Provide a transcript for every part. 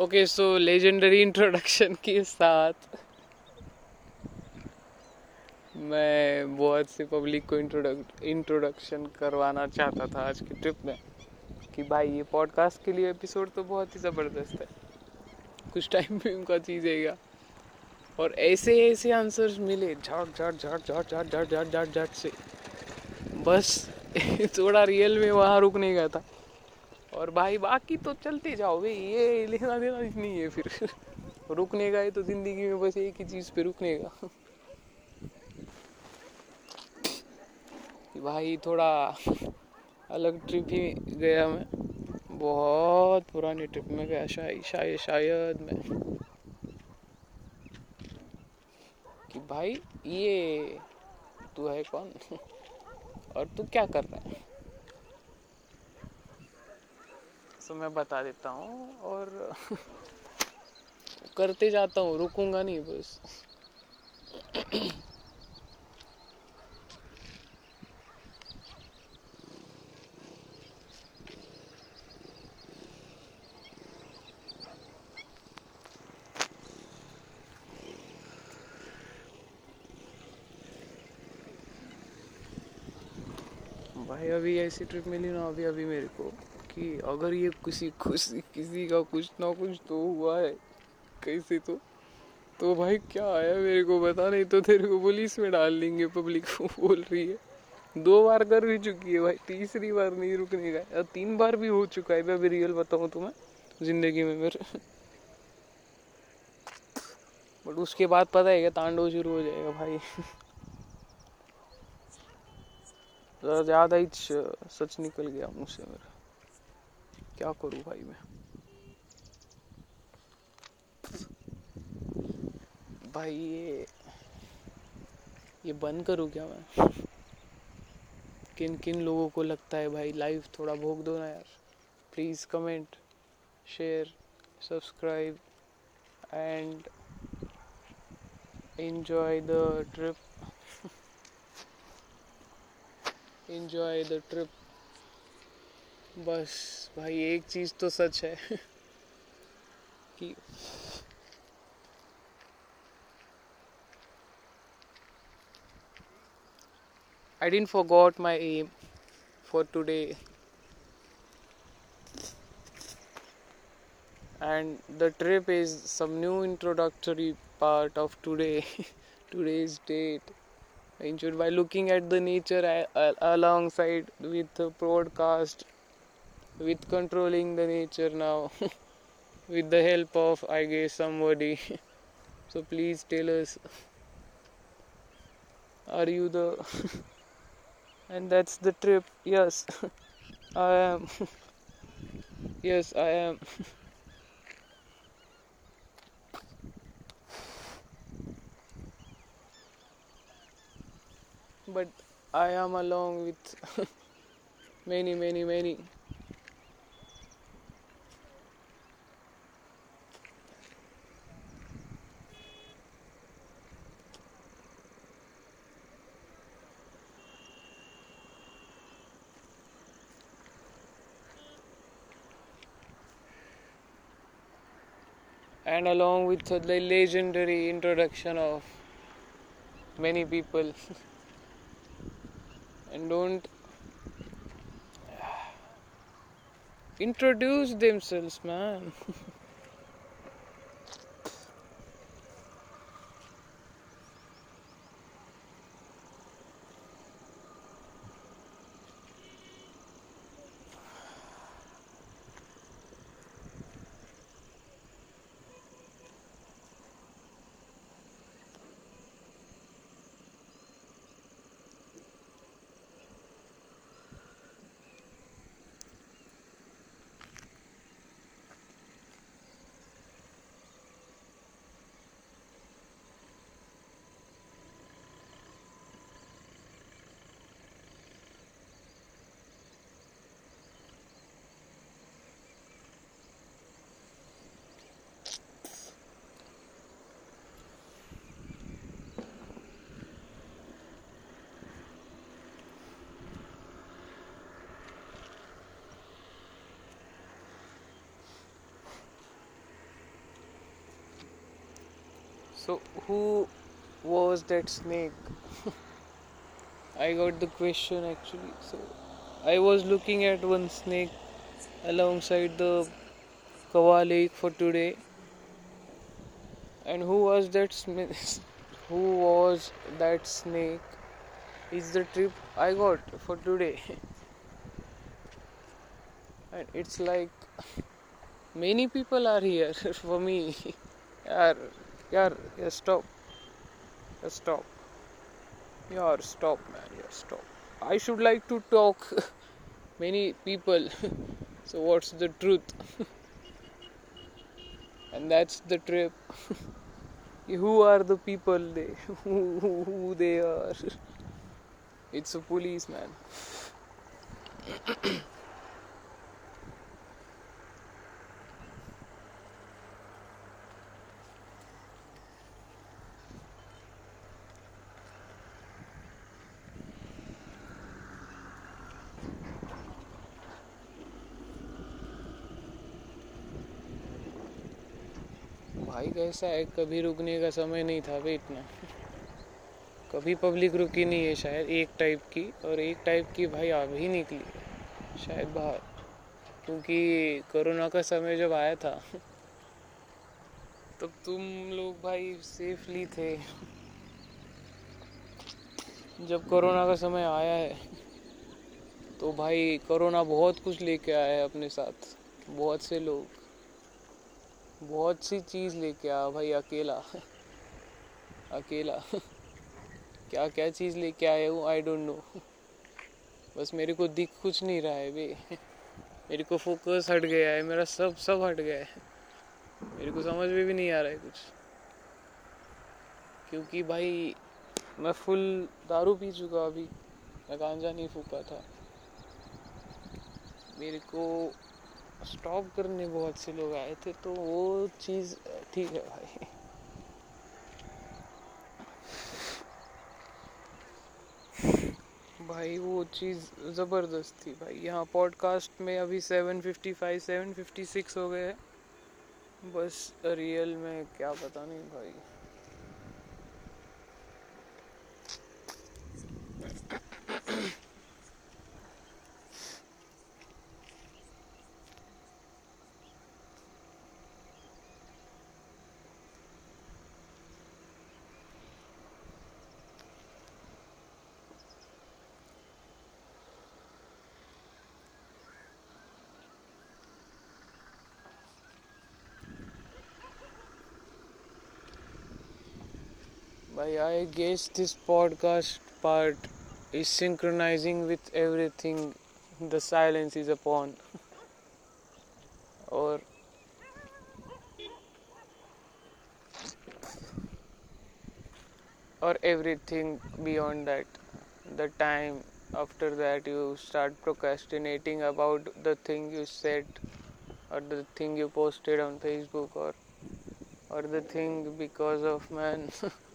Okay so legendary introduction के साथ मैं बहुत से पब्लिक को इंट्रोडक्शन करवाना चाहता था आज की ट्रिप में कि भाई, ये पॉडकास्ट के लिए एपिसोड तो बहुत ही ज़बरदस्त है। कुछ टाइम भी उनका चीज़ेगा। और ऐसे ऐसे आंसर्स मिले, झट झट झट झट झट झट झट झट झट से। बस थोड़ा रियल में वहाँ रुकने गया था। और भाई, बाकी तो चलते जाओ भाई, ये लेना देना नहीं है फिर। रुकने का है तो ज़िंदगी में बस एक ही चीज़ पे रुकने का। भाई, थोड़ा अलग ट्रिप ही गया मैं। बहुत पुरानी ट्रिप में गया शायद शायद शायद मैं। कि भाई, ये तू है कौन? और तू क्या कर रहा है? तो मैं बता देता हूँ और करते जाता हूँ, रुकूँगा नहीं बस। भाई, अभी ऐसी ट्रिप मिली ना, अभी अभी मेरे को। कि अगर ये किसी खुश, किसी का कुछ ना कुछ तो हुआ है, कैसे तो? तो भाई क्या आया मेरे को बता नहीं तो तेरे को पुलिस में डाल देंगे पब्लिक बोल रही है। दो बार कर भी चुकी है भाई, तीसरी बार नहीं रुकने का और तीन बार भी हो चुका है, मैं रियल बताऊँ तुम्हें, ज़िंदगी में मेरे। बट उसके बाद पता है क्या, तांडव शुरू हो जाएगा भाई। ज़्यादा ही सच निकल गया मुझसे मेरा। क्या करूँ भाई मैं? भाई ये ये बंद करूँ क्या मैं? किन किन लोगों को लगता है भाई लाइफ थोड़ा भोग दो ना यार। Please comment share subscribe and enjoy the trip. Enjoy the trip. बस भाई एक चीज़ तो सच है कि I didn't forgot my aim for today and the trip is some new introductory part of today today's date enjoyed by looking at the nature alongside with the broadcast with controlling the nature now. With the help of i guess somebody. So please tell us. Are you the and that's the trip. Yes. I am. Yes i am. But I am along with many, many, many. And along with the legendary introduction of many people. and don't introduce themselves, man. So, who was that snake? I got the question actually. So, I was looking at one snake alongside the Kawa Lake for today. And who was that snake? who was that snake? Is the trip I got for today. and it's like many people are here for me. yeah, yeah, yeah, stop. Yeah, stop. Yeah, stop, man. Yeah, stop. I should like to talk many people. so what's the truth? and that's the trip. who are the people they who, who, who they are? It's a policeman. कैसा है, कभी रुकने का समय नहीं था भाई इतना। कभी पब्लिक रुकी नहीं है शायद, एक टाइप की, और एक टाइप की भाई आ भी निकली शायद बाहर। क्योंकि कोरोना का समय जब आया था, तब तुम लोग भाई सेफली थे। जब कोरोना का समय आया है तो भाई कोरोना बहुत कुछ लेके आया है अपने साथ, बहुत से लोग। बहुत सी चीज़ लेके आ भाई, अकेला। अकेला। क्या क्या चीज़ लेके आए हूँ? आई डोंट नो बस मेरे को दिख कुछ नहीं रहा है बे। मेरे को फोकस हट गया है, मेरा सब सब हट गया है। मेरे को समझ में भी नहीं आ रहा है कुछ। क्योंकि भाई, मैं फुल दारू पी चुका अभी। मैं गांजा नहीं फूका था। मेरे को स्टॉप करने बहुत से लोग आए थे तो वो चीज़ ठीक है भाई? भाई, वो चीज़ ज़बरदस्त थी भाई। यहाँ पॉडकास्ट में अभी 755 756 हो गए बस रियल में क्या पता नहीं भाई। I guess this podcast part is synchronizing with everything the silence is upon. or or everything beyond that. The time after that you start procrastinating about the thing you said or the thing you posted on Facebook or or the thing because of man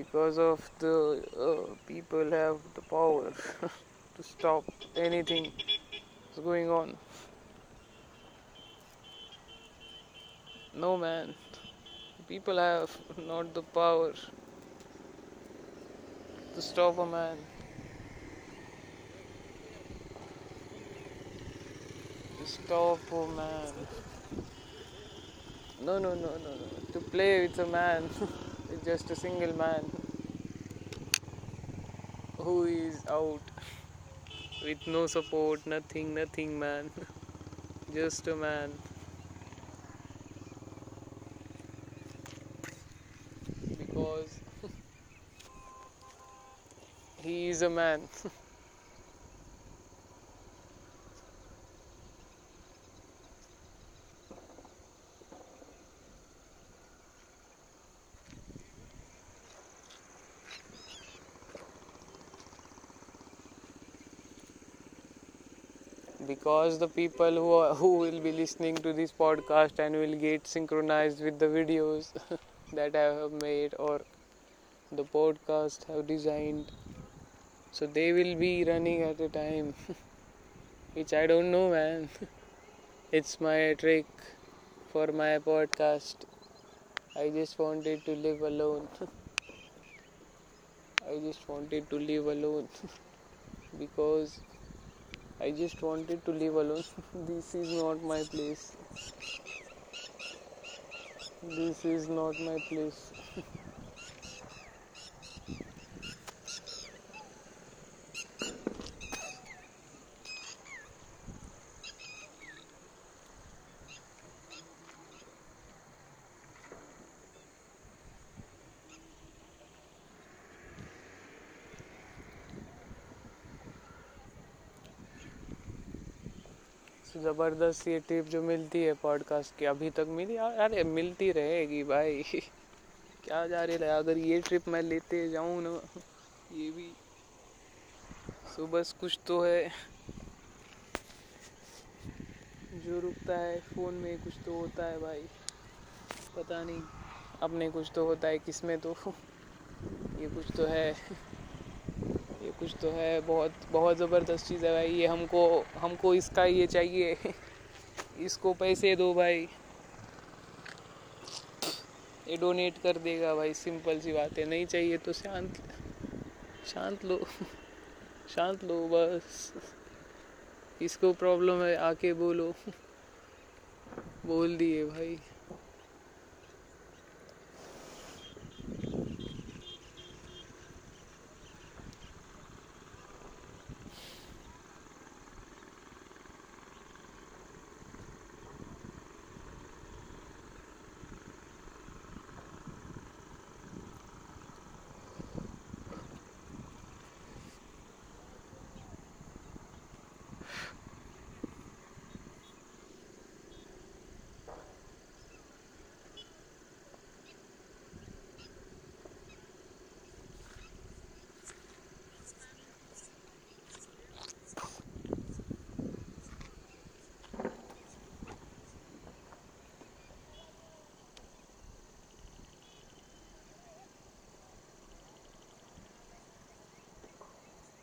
because of the uh, people have the power to stop anything that's going on. No man. People have not the power to stop a man. To stop a man. No no no no no. To play with a man just a single man who is out with no support, nothing, nothing, man. just a man. Because he is a man. because the people who are, who will be listening to this podcast and will get synchronized with the videos that I have made or the podcast have designed. So they will be running at a time which I don't know man. It's my trick for my podcast. I just wanted to live alone. I just wanted to live alone. Because I just wanted to live alone. this is not my place. This is not my place. ज़बरदस्त ये tip जो मिलती है podcast की, अभी तक मिली? अरे, मिलती रहेगी भाई। क्या जा रही है? अगर ये ट्रिप मैं लेते जाऊँ ना, ये भी सो बस कुछ तो है। जो रुकता है फ़ोन में, कुछ तो होता है भाई। पता नहीं, अपने कुछ तो होता है, किसमें तो? ये कुछ तो है। कुछ तो है, बहुत बहुत ज़बरदस्त चीज़ है भाई। ये हमको हमको इसका ये चाहिए। इसको पैसे दो भाई। ये डोनेट कर देगा भाई सिंपल सी बात है। नहीं चाहिए तो शांत शांत लो। शांत लो बस। इसको प्रॉब्लम है, आके बोलो। बोल दिए भाई।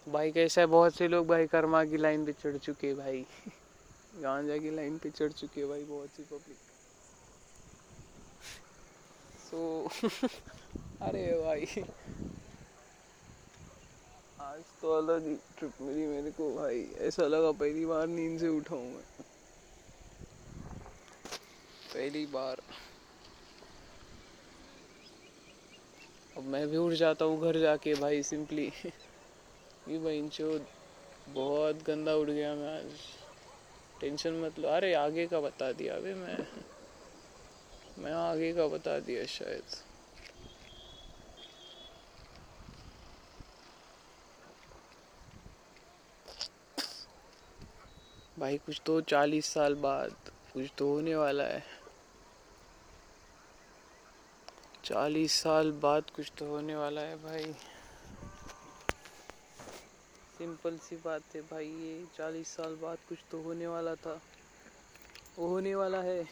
भाई कैसा है? बहुत से लोग भाई कर्मा की लाइन पे चढ़ चुके भाई। गांजा की लाइन पे चढ़ चुके भाई बहुत सी पब्लिक सो अरे भाई। आज तो अलग ही ट्रिप मिली मेरे को भाई। ऐसा लगा पहली बार नींद से उठा हूँ मैं। पहली बार। अब मैं भी उठ जाता हूँ घर जाके भाई सिंपली ये बहनचो बहुत गंदा उड़ गया मैं। आज टेंशन मत लो। अरे, आगे का बता दिया अबे मैं। मैं आगे का बता दिया शायद। भाई, कुछ तो चालीस साल बाद कुछ तो होने वाला है। चालीस साल बाद कुछ तो होने वाला है भाई। सिंपल सी बात है भाई, ये चालीस साल बाद कुछ तो होने वाला था। वो होने वाला है।